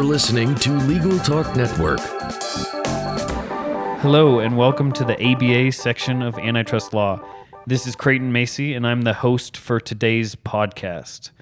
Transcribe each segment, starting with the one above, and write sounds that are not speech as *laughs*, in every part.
You're listening to Legal Talk Network. Hello, and welcome to the ABA section of Antitrust Law. This is Creighton Macy, and I'm the host for today's podcast.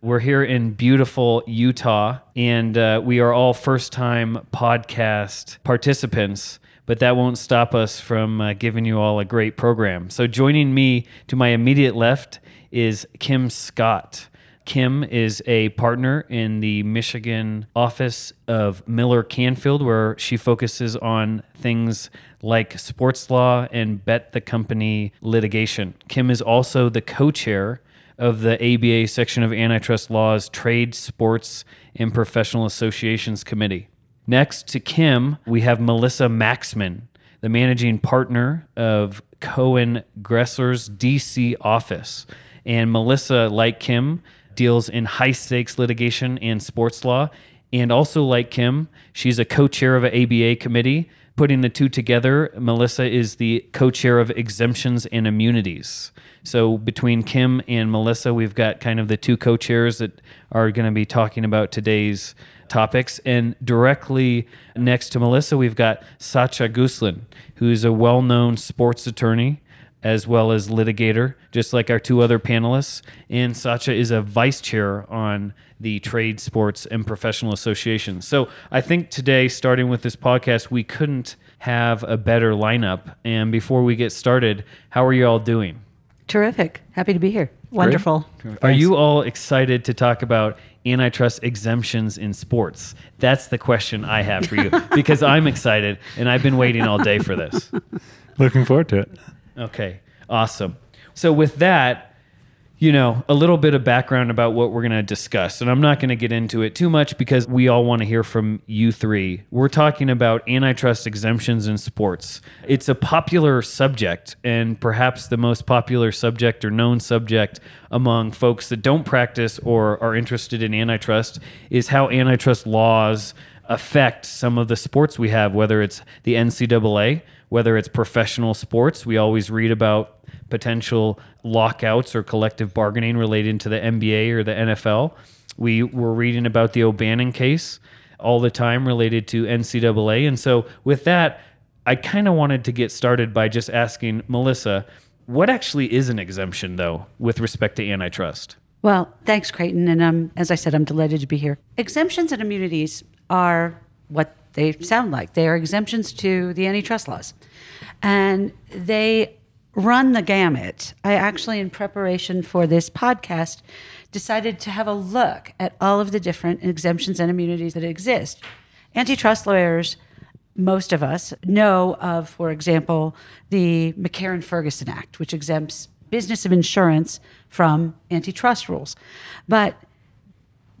We're here in beautiful Utah, and uh, we are all first time podcast participants, but that won't stop us from uh, giving you all a great program. So, joining me to my immediate left is Kim Scott. Kim is a partner in the Michigan office of Miller Canfield, where she focuses on things like sports law and bet the company litigation. Kim is also the co chair of the ABA section of Antitrust Law's Trade, Sports, and Professional Associations Committee. Next to Kim, we have Melissa Maxman, the managing partner of Cohen Gresser's DC office. And Melissa, like Kim, deals in high stakes litigation and sports law. And also, like Kim, she's a co chair of an ABA committee. Putting the two together, Melissa is the co chair of exemptions and immunities. So, between Kim and Melissa, we've got kind of the two co chairs that are going to be talking about today's topics. And directly next to Melissa, we've got Sacha Gosselin, who's a well known sports attorney as well as litigator, just like our two other panelists. And Sacha is a vice chair on the trade, sports, and professional Association. So I think today, starting with this podcast, we couldn't have a better lineup. And before we get started, how are you all doing? Terrific. Happy to be here. Wonderful. Are you all excited to talk about antitrust exemptions in sports? That's the question I have for you *laughs* because I'm excited and I've been waiting all day for this. Looking forward to it. Okay, awesome. So, with that, you know, a little bit of background about what we're going to discuss. And I'm not going to get into it too much because we all want to hear from you three. We're talking about antitrust exemptions in sports. It's a popular subject, and perhaps the most popular subject or known subject among folks that don't practice or are interested in antitrust is how antitrust laws affect some of the sports we have, whether it's the NCAA, whether it's professional sports. We always read about potential lockouts or collective bargaining related to the NBA or the NFL. We were reading about the O'Bannon case all the time related to NCAA. And so, with that, I kind of wanted to get started by just asking Melissa, what actually is an exemption, though, with respect to antitrust? Well, thanks, Creighton. And um, as I said, I'm delighted to be here. Exemptions and immunities are what they sound like. They are exemptions to the antitrust laws. And they run the gamut. I actually, in preparation for this podcast, decided to have a look at all of the different exemptions and immunities that exist. Antitrust lawyers, most of us, know of, for example, the McCarran Ferguson Act, which exempts business of insurance from antitrust rules. But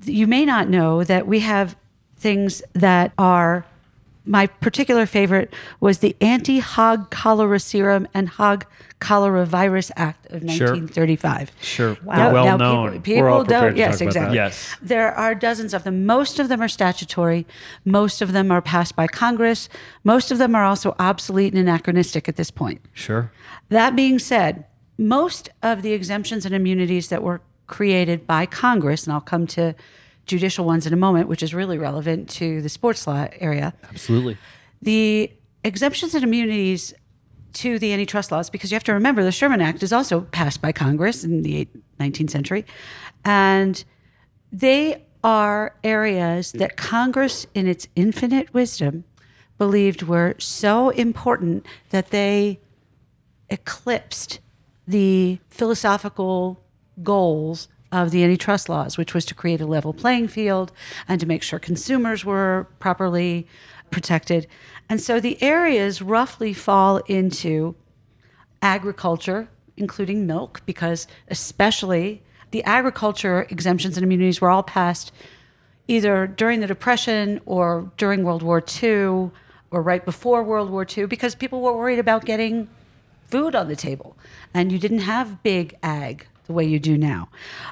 you may not know that we have things that are my particular favorite was the Anti Hog Cholera Serum and Hog Cholera Virus Act of 1935. Sure, sure. Wow. well now known. People, people don't. Yes, exactly. Yes, there are dozens of them. Most of them are statutory. Most of them are passed by Congress. Most of them are also obsolete and anachronistic at this point. Sure. That being said, most of the exemptions and immunities that were created by Congress, and I'll come to judicial ones in a moment, which is really relevant to the sports law area. Absolutely. The exemptions and immunities to the antitrust laws, because you have to remember the Sherman Act is also passed by Congress in the 19th century. And they are areas that Congress, in its infinite wisdom, believed were so important that they eclipsed the philosophical goals of the antitrust laws, which was to create a level playing field and to make sure consumers were properly protected. And so the areas roughly fall into agriculture, including milk, because especially the agriculture exemptions and immunities were all passed either during the Depression or during World War II or right before World War II because people were worried about getting food on the table. And you didn't have big ag the way you do now.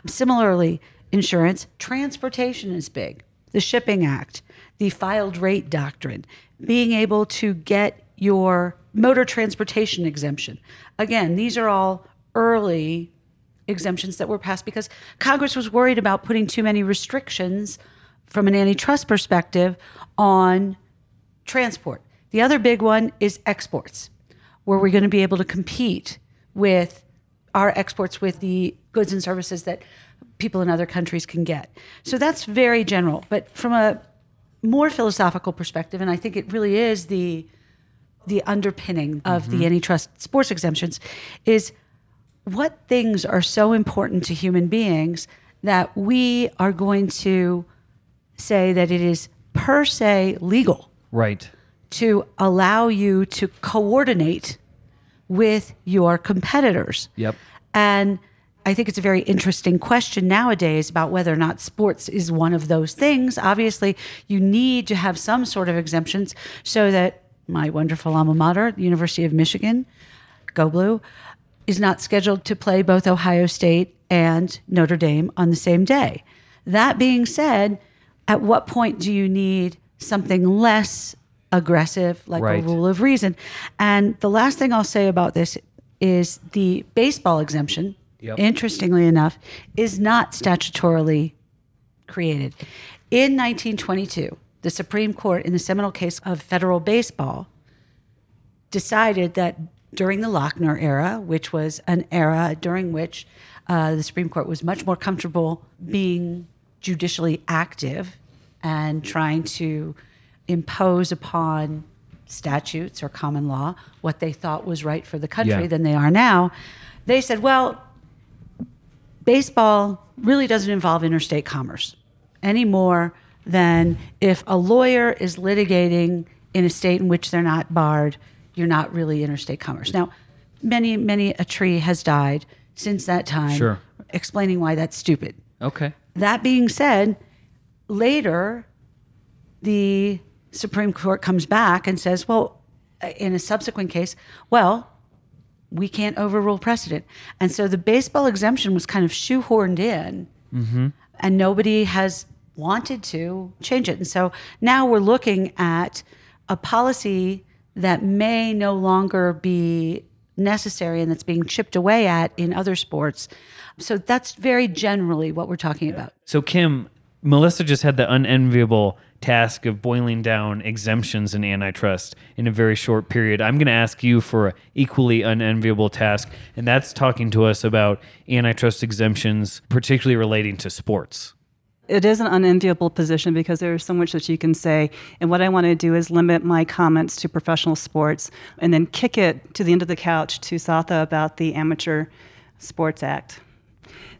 Similarly, insurance, transportation is big. The Shipping Act, the filed rate doctrine, being able to get your motor transportation exemption. Again, these are all early exemptions that were passed because Congress was worried about putting too many restrictions from an antitrust perspective on transport. The other big one is exports, where we're going to be able to compete with our exports with the goods and services that people in other countries can get. So that's very general. But from a more philosophical perspective, and I think it really is the the underpinning of the mm-hmm. antitrust sports exemptions, is what things are so important to human beings that we are going to say that it is per se legal Right. to allow you to coordinate with your competitors. Yep. And I think it's a very interesting question nowadays about whether or not sports is one of those things. Obviously, you need to have some sort of exemptions so that my wonderful alma mater, the University of Michigan, Go Blue, is not scheduled to play both Ohio State and Notre Dame on the same day. That being said, at what point do you need something less aggressive, like Right. a rule of reason? And the last thing I'll say about this is the baseball exemption, Yep. interestingly enough, is not statutorily created. In 1922, the Supreme Court, in the seminal case of federal baseball, decided that during the Lochner era, which was an era during which uh, the Supreme Court was much more comfortable being judicially active and trying to impose upon statutes or common law what they thought was right for the country Yeah. than they are now, they said, well, baseball really doesn't involve interstate commerce any more than if a lawyer is litigating in a state in which they're not barred, you're not really interstate commerce. Now, many, many a tree has died since that time, Sure. explaining why that's stupid. Okay. That being said, later the Supreme Court comes back and says, well, uh, in a subsequent case, well, we can't overrule precedent. And so the baseball exemption was kind of shoehorned in, mm-hmm. and nobody has wanted to change it. And so now we're looking at a policy that may no longer be necessary and that's being chipped away at in other sports. So that's very generally what we're talking about. So, Kim, Melissa just had the unenviable task of boiling down exemptions in antitrust in a very short period. I'm going to ask you for an equally unenviable task, and that's talking to us about antitrust exemptions, particularly relating to sports. It is an unenviable position because there is so much that you can say. And what I want to do is limit my comments to professional sports and then kick it to the end of the couch to Sathya about the Amateur Sports Act.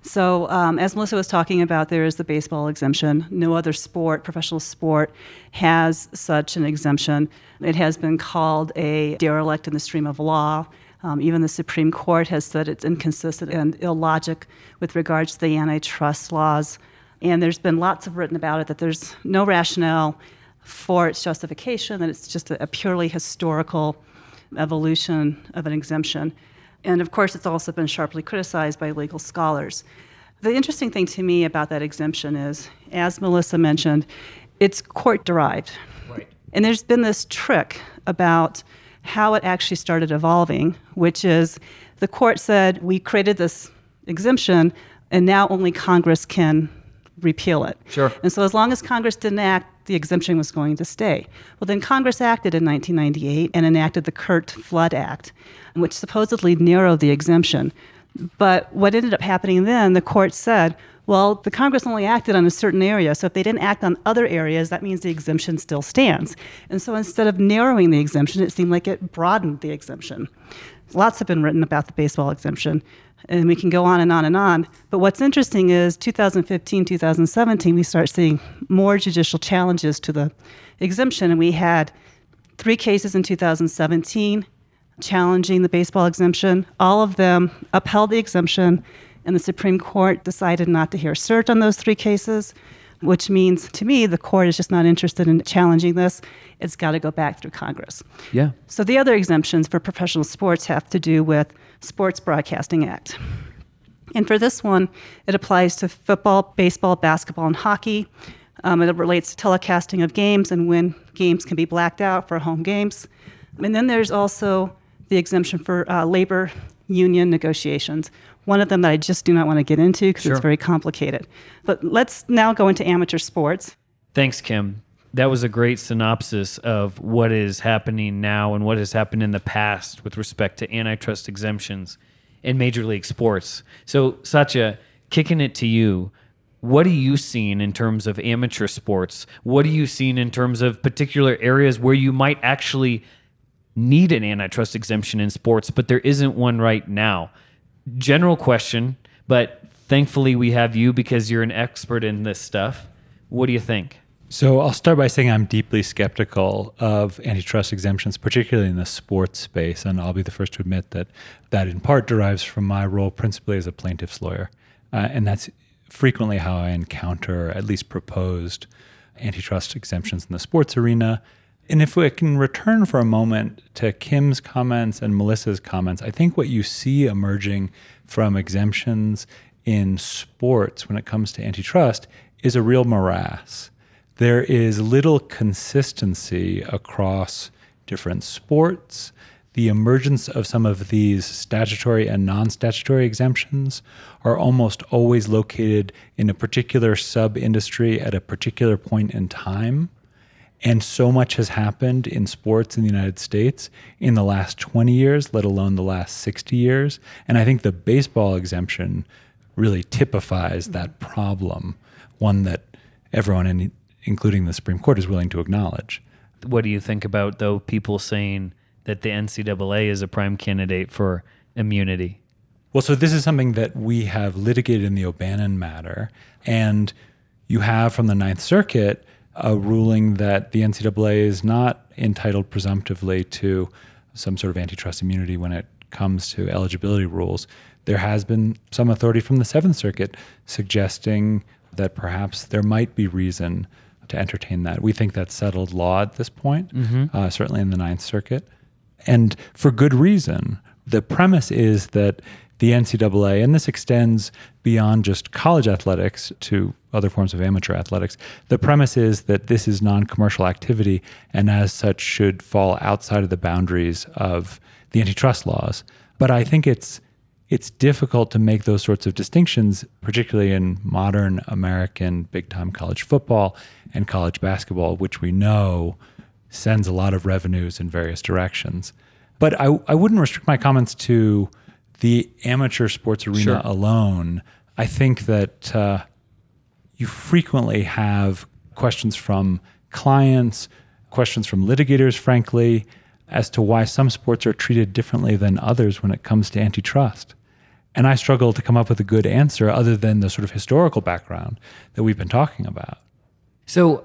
So, um, as Melissa was talking about, there is the baseball exemption. No other sport, professional sport, has such an exemption. It has been called a derelict in the stream of law. Um, even the Supreme Court has said it's inconsistent and illogic with regards to the antitrust laws. And there's been lots of written about it that there's no rationale for its justification, that it's just a, a purely historical evolution of an exemption. And of course, it's also been sharply criticized by legal scholars. The interesting thing to me about that exemption is, as Melissa mentioned, it's court derived. Right. And there's been this trick about how it actually started evolving, which is the court said, we created this exemption, and now only Congress can repeal it. Sure. And so, as long as Congress didn't act, the exemption was going to stay. Well, then Congress acted in 1998 and enacted the Curt Flood Act, which supposedly narrowed the exemption. But what ended up happening then, the court said, well, the Congress only acted on a certain area, so if they didn't act on other areas, that means the exemption still stands. And so instead of narrowing the exemption, it seemed like it broadened the exemption. Lots have been written about the baseball exemption, and we can go on and on and on. But what's interesting is 2015, 2017, we start seeing more judicial challenges to the exemption, and we had three cases in 2017 challenging the baseball exemption. All of them upheld the exemption, and the Supreme Court decided not to hear cert on those three cases, which means to me the court is just not interested in challenging this. It's got to go back through Congress. Yeah. So the other exemptions for professional sports have to do with Sports Broadcasting Act. And for this one, it applies to football, baseball, basketball, and hockey. Um, it relates to telecasting of games and when games can be blacked out for home games. And then there's also the exemption for uh, labor union negotiations. One of them that I just do not want to get into because Sure. it's very complicated. But let's now go into amateur sports. Thanks, Kim. That was a great synopsis of what is happening now and what has happened in the past with respect to antitrust exemptions in Major League Sports. So, Sathya, kicking it to you, what are you seeing in terms of amateur sports? What are you seeing in terms of particular areas where you might actually need an antitrust exemption in sports, but there isn't one right now? General question, but thankfully we have you because you're an expert in this stuff. What do you think? So I'll start by saying I'm deeply skeptical of antitrust exemptions, particularly in the sports space. And I'll be the first to admit that that in part derives from my role principally as a plaintiff's lawyer. Uh, and that's frequently how I encounter at least proposed antitrust exemptions in the sports arena. And if we can return for a moment to Kim's comments and Melissa's comments, I think what you see emerging from exemptions in sports when it comes to antitrust is a real morass there is little consistency across different sports. The emergence of some of these statutory and non statutory exemptions are almost always located in a particular sub industry at a particular point in time. And so much has happened in sports in the United States in the last 20 years, let alone the last 60 years. And I think the baseball exemption really typifies that problem, one that everyone in including the Supreme Court, is willing to acknowledge. What do you think about, though, people saying that the NCAA is a prime candidate for immunity? Well, so this is something that we have litigated in the O'Bannon matter. And you have from the Ninth Circuit a ruling that the NCAA is not entitled presumptively to some sort of antitrust immunity when it comes to eligibility rules. There has been some authority from the Seventh Circuit suggesting that perhaps there might be reason to entertain that. We think that's settled law at this point, mm-hmm. uh, certainly in the Ninth Circuit, and for good reason. The premise is that the NCAA, and this extends beyond just college athletics to other forms of amateur athletics. The premise is that this is non commercial activity and as such should fall outside of the boundaries of the antitrust laws. But I think it's it's difficult to make those sorts of distinctions, particularly in modern American big time college football and college basketball, which we know sends a lot of revenues in various directions. But I, I wouldn't restrict my comments to the amateur sports arena sure. alone. I think that uh, you frequently have questions from clients, questions from litigators, frankly, as to why some sports are treated differently than others when it comes to antitrust. And I struggle to come up with a good answer other than the sort of historical background that we've been talking about. So,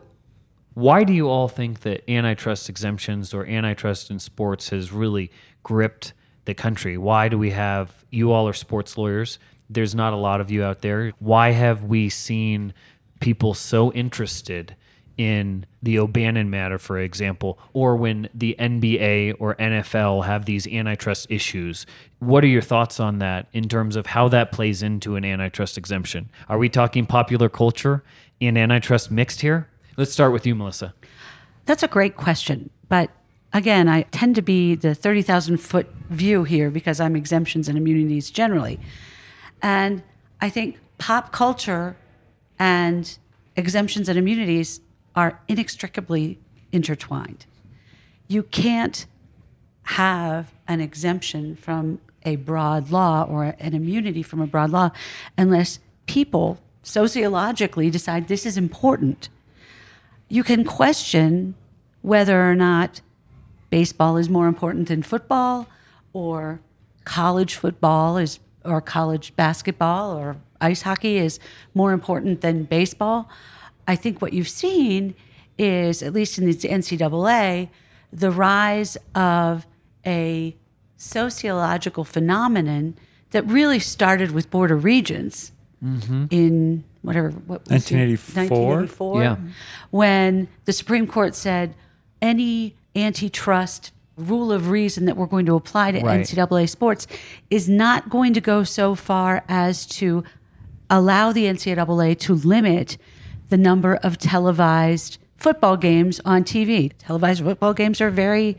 why do you all think that antitrust exemptions or antitrust in sports has really gripped the country? Why do we have you all are sports lawyers? There's not a lot of you out there. Why have we seen people so interested in the O'Bannon matter, for example, or when the NBA or NFL have these antitrust issues. What are your thoughts on that in terms of how that plays into an antitrust exemption? Are we talking popular culture and antitrust mixed here? Let's start with you, Melissa. That's a great question. But again, I tend to be the 30,000 foot view here because I'm exemptions and immunities generally. And I think pop culture and exemptions and immunities are inextricably intertwined. You can't have an exemption from a broad law or an immunity from a broad law unless people sociologically decide this is important. You can question whether or not baseball is more important than football or college football is or college basketball or ice hockey is more important than baseball. I think what you've seen is, at least in the NCAA, the rise of a sociological phenomenon that really started with Board of Regents mm-hmm. in whatever what 1984? 1984 yeah when the Supreme Court said any antitrust rule of reason that we're going to apply to right. NCAA sports is not going to go so far as to allow the NCAA to limit the number of televised football games on TV. Televised football games are very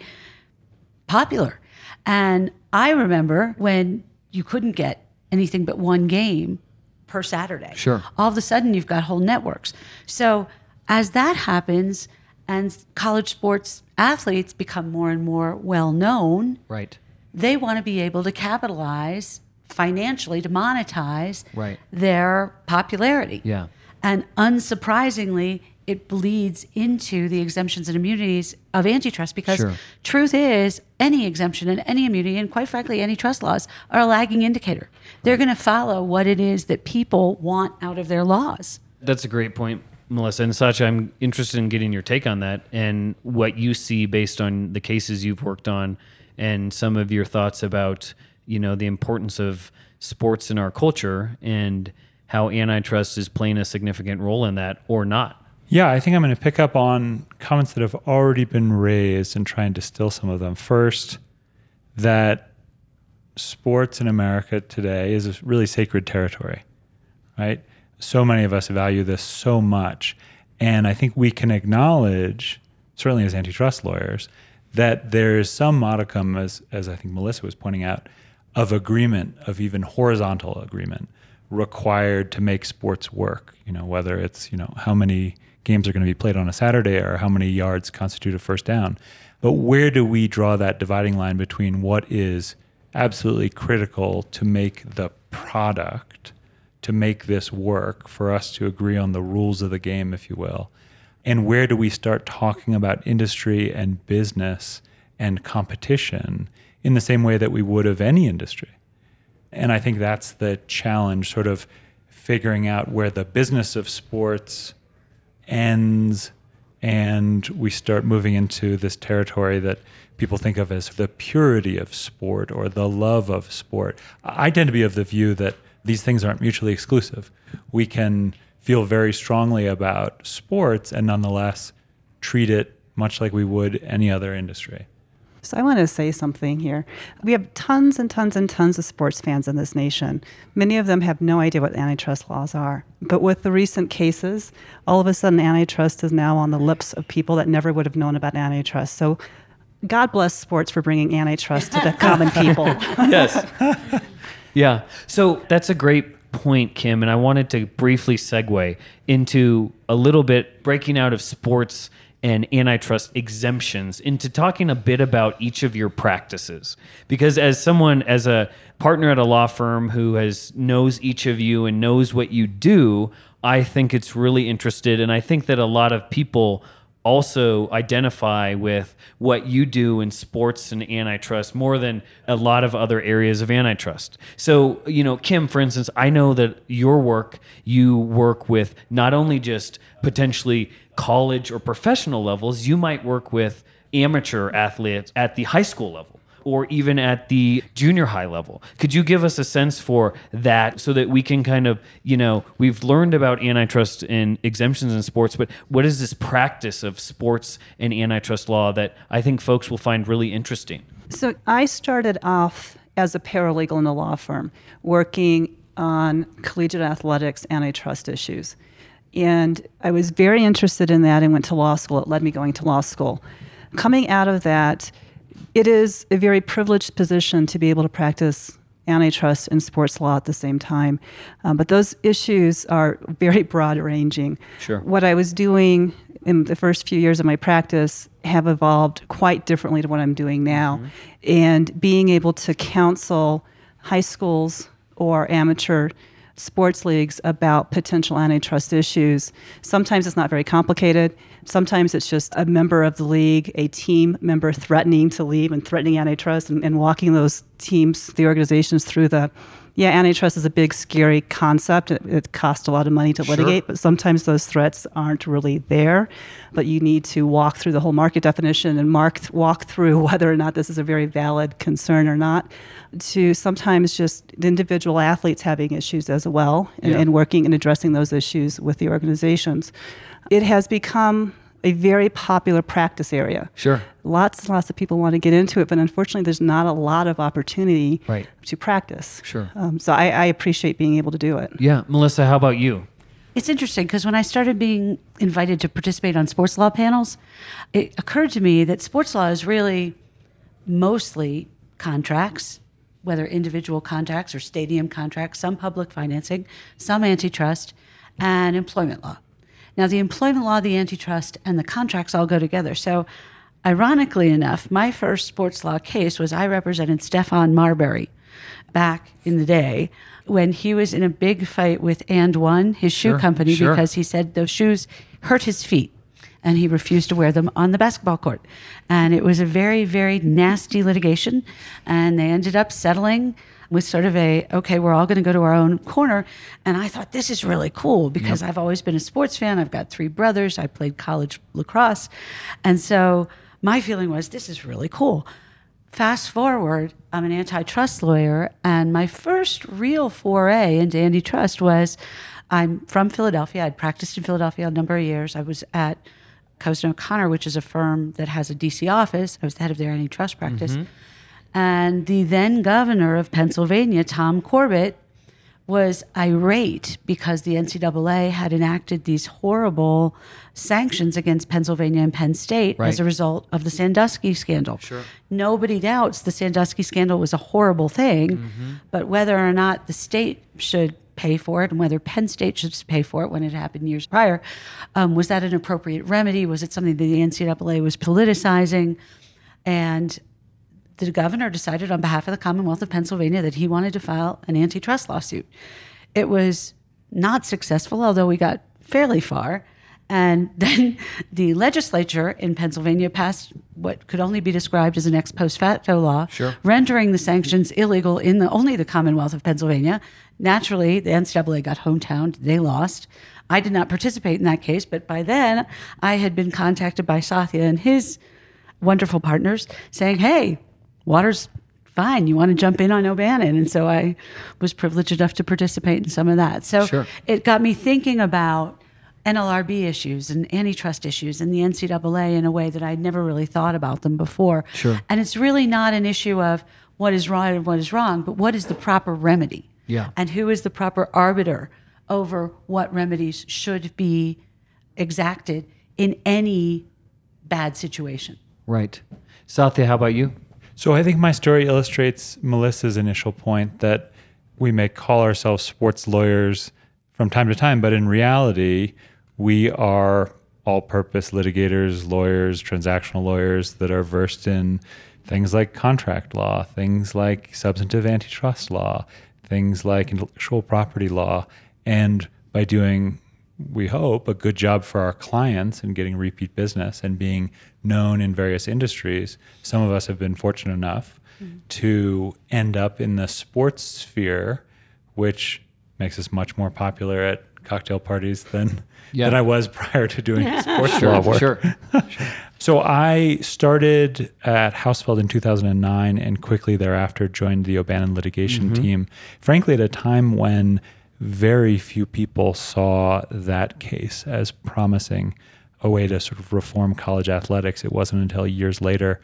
popular. And I remember when you couldn't get anything but one game per Saturday. Sure. All of a sudden, you've got whole networks. So as that happens and college sports athletes become more and more well known, Right. they want to be able to capitalize financially to monetize Right. their popularity. Yeah. And unsurprisingly, it bleeds into the exemptions and immunities of antitrust because Sure. truth is any exemption and any immunity and quite frankly any trust laws are a lagging indicator. They're going to follow what it is that people want out of their laws. That's a great point, Melissa. And Sacha, I'm interested in getting your take on that and what you see based on the cases you've worked on and some of your thoughts about, you know, the importance of sports in our culture and how antitrust is playing a significant role in that or not. Yeah, I think I'm going to pick up on comments that have already been raised and try and distill some of them. First, that sports in America today is a really sacred territory, right? So many of us value this so much. And I think we can acknowledge, certainly as antitrust lawyers, that there is some modicum, as, as I think Melissa was pointing out, of agreement, of even horizontal agreement required to make sports work. You know, whether it's, you know, how many games are going to be played on a Saturday or how many yards constitute a first down. But where do we draw that dividing line between what is absolutely critical to make the product, to make this work, for us to agree on the rules of the game, if you will? And where do we start talking about industry and business and competition in the same way that we would of any industry? And I think that's the challenge, sort of figuring out where the business of sports ends and we start moving into this territory that people think of as the purity of sport or the love of sport. I tend to be of the view that these things aren't mutually exclusive. We can feel very strongly about sports and nonetheless treat it much like we would any other industry. So I want to say something here. We have tons and tons and tons of sports fans in this nation. Many of them have no idea what antitrust laws are. But with the recent cases, all of a sudden antitrust is now on the lips of people that never would have known about antitrust. So God bless sports for bringing antitrust to the *laughs* common people. yes. *laughs* Yeah. So that's a great point, Kim. And I wanted to briefly segue into a little bit breaking out of sports and antitrust exemptions into talking a bit about each of your practices. Because as someone, as a partner at a law firm who has knows each of you and knows what you do, I think it's really interested. And I think that a lot of people also identify with what you do in sports and antitrust more than a lot of other areas of antitrust. So, you know, Kim, for instance, I know that your work, you work with not only just potentially college or professional levels, you might work with amateur athletes at the high school level or even at the junior high level. Could you give us a sense for that so that we can kind of, you know, we've learned about antitrust and exemptions in sports, but what is this practice of sports and antitrust law that I think folks will find really interesting? So I started off as a paralegal in a law firm working on collegiate athletics antitrust issues. And I was very interested in that and went to law school. It led me going to law school. Coming out of that, it is a very privileged position to be able to practice antitrust and sports law at the same time. Um, but those issues are *laughs* very broad ranging. Sure. What I was doing in the first few years of my practice have evolved quite differently to what I'm doing now. And being able to counsel high schools or amateur sports leagues about potential antitrust issues. Sometimes it's not very complicated. Sometimes it's just a member of the league, a team member threatening to leave and threatening antitrust and, and walking those teams, the organizations through the yeah, antitrust is a big, scary concept. It, it costs a lot of money to litigate, but sometimes those threats aren't really there. But you need to walk through the whole market definition and mark walk through *laughs* whether or not this is a very valid concern or not. To sometimes just individual athletes having issues as well, and, Yeah. and working and addressing those issues with the organizations. It has become a very popular practice area Sure. lots and lots of people want to get into it, but unfortunately, there's not a lot of opportunity Right. to practice. Sure. Um, so I, I appreciate being able to do it. Yeah. Melissa, how about you? It's interesting because when I started being invited to participate on sports law panels, it occurred to me that sports law is really mostly contracts, whether individual contracts or stadium contracts, some public financing, some antitrust, and employment law. Now, the employment law, the antitrust, and the contracts all go together. So, ironically enough, my first sports law case was I represented Stephon Marbury back in the day when he was in a big fight with And One, his shoe Sure, company, sure. because he said those shoes hurt his feet and he refused to wear them on the basketball court. And it was a very, very nasty litigation. And they ended up settling with sort of a, okay, we're all going to go to our own corner. And I thought, this is really cool because I've always been a sports fan. I've got three brothers. I played college lacrosse. And so my feeling was, this is really cool. Fast forward, I'm an antitrust lawyer, and my first real foray into antitrust was I'm from Philadelphia. I'd practiced in Philadelphia a number of years. I was at and O'Connor, which is a firm that has a DC office. I was the head of their antitrust practice. Mm-hmm. And the then governor of Pennsylvania, Tom Corbett, was irate because the NCAA had enacted these horrible sanctions against Pennsylvania and Penn State Right. as a result of the Sandusky scandal. Sure. Nobody doubts the Sandusky scandal was a horrible thing, but whether or not the state should pay for it and whether Penn State should pay for it when it happened years prior, um, was that an appropriate remedy? Was it something that the NCAA was politicizing? And the governor decided on behalf of the Commonwealth of Pennsylvania that he wanted to file an antitrust lawsuit. It was not successful, although we got fairly far. And *laughs* then the legislature in Pennsylvania passed what could only be described as an ex post facto law, rendering the sanctions illegal in the, only the Commonwealth of Pennsylvania. Naturally, the NCAA got hometown; they lost. I did not participate in that case, but by then I had been contacted by Sathya and his wonderful partners saying, "Hey, water's fine. You want to jump in on O'Bannon?" And so I was privileged enough to participate in some of that. So Sure. it got me thinking about NLRB issues and antitrust issues and the NCAA in a way that I'd never really thought about them before. Sure. And it's really not an issue of what is right and what is wrong, but what is the proper remedy? Yeah. And who is the proper arbiter over what remedies should be exacted in any bad situation? Right. Sathya, how about you? So I think my story illustrates Melissa's initial point that we may call ourselves sports lawyers from time to time, but in reality, we are all purpose litigators, lawyers, transactional lawyers that are versed in things like contract law, things like substantive antitrust law, things like intellectual property law. And by doing we hope, a good job for our clients in getting repeat business and being known in various industries. Some of us have been fortunate enough mm-hmm. to end up in the sports sphere, which makes us much more popular at cocktail parties than *laughs* Yeah. than I was prior to doing *laughs* sports law work. *laughs* Sure. So I started at Hausfeld in 2009 and quickly thereafter joined the O'Bannon litigation mm-hmm. team, frankly, at a time when very few people saw that case as promising a way to sort of reform college athletics. It wasn't until years later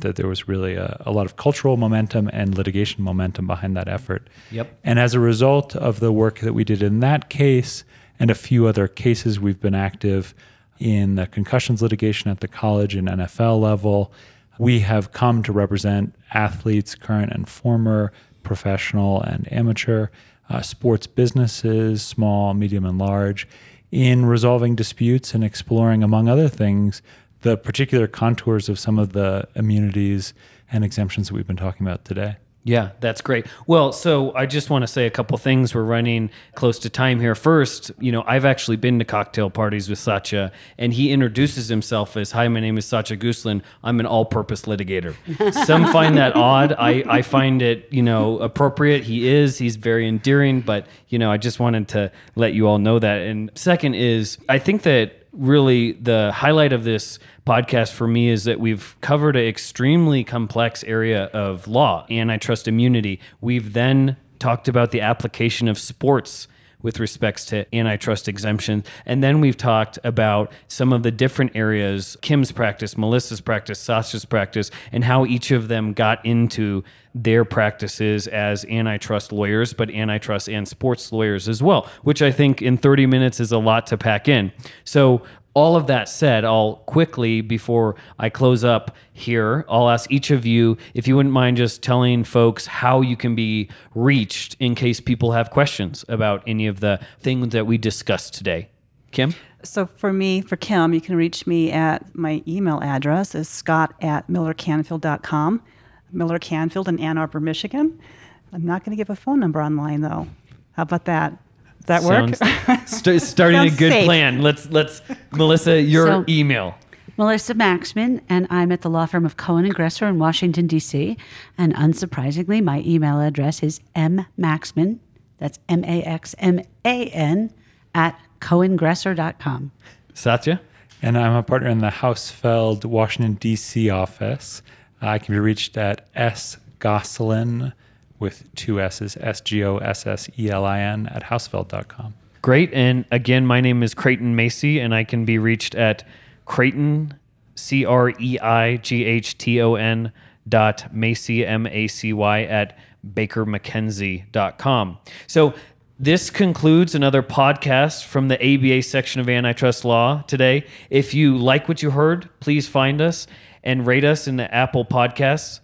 that there was really a, a lot of cultural momentum and litigation momentum behind that effort. Yep. And as a result of the work that we did in that case and a few other cases, we've been active in the concussions litigation at the college and NFL level. We have come to represent athletes, current and former, professional and amateur, uh, sports businesses, small, medium, and large, in resolving disputes and exploring, among other things, the particular contours of some of the immunities and exemptions that we've been talking about today. Yeah, that's great. Well, so I just want to say a couple things. We're running close to time here. First, you know, I've actually been to cocktail parties with Sathya, and he introduces himself as, "Hi, my name is Sathya Gosselin. I'm an all-purpose litigator." *laughs* Some find that odd. I, I find it, you know, appropriate. He is. He's very endearing, but you know, I just wanted to let you all know that. And second is, I think that really the highlight of this podcast for me is that we've covered an extremely complex area of law, antitrust immunity. We've then talked about the application of sports with respects to antitrust exemption. And then we've talked about some of the different areas Kim's practice, Melissa's practice, Sasha's practice, and how each of them got into their practices as antitrust lawyers, but antitrust and sports lawyers as well, which I think in 30 minutes is a lot to pack in. So, all of that said, I'll quickly, before I close up here, I'll ask each of you if you wouldn't mind just telling folks how you can be reached in case people have questions about any of the things that we discussed today. Kim? So for me, for Kim, you can reach me at my email address is scott at millercanfield.com. Miller Canfield in Ann Arbor, Michigan. I'm not going to give a phone number online though. How about that? Does that work? Sounds- *laughs* st- starting a good safe. plan. Let's let's Melissa, your So- email. Melissa Maxman, and I'm at the law firm of Cohen and Gresser in Washington, D.C. And unsurprisingly, my email address is mmaxman, that's M A X M A N, at cohengresser.com. Sathya? And I'm a partner in the Hausfeld, Washington, D.C. office. I can be reached at S. With two S's, S G O S S E L I N, at hausfeld.com. Great. And again, my name is Creighton Macy, and I can be reached at Creighton, C R E I G H T O N dot Macy, M A C Y, at bakermckenzie.com. So this concludes another podcast from the ABA section of antitrust law today. If you like what you heard, please find us and rate us in the Apple Podcasts.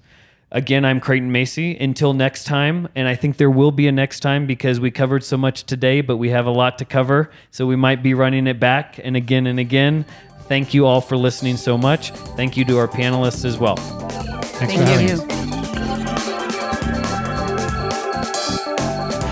Again, I'm Creighton Macy. Until next time, and I think there will be a next time because we covered so much today, but we have a lot to cover. So we might be running it back and again and again. Thank you all for listening so much. Thank you to our panelists as well. Thanks Thank for having you. us.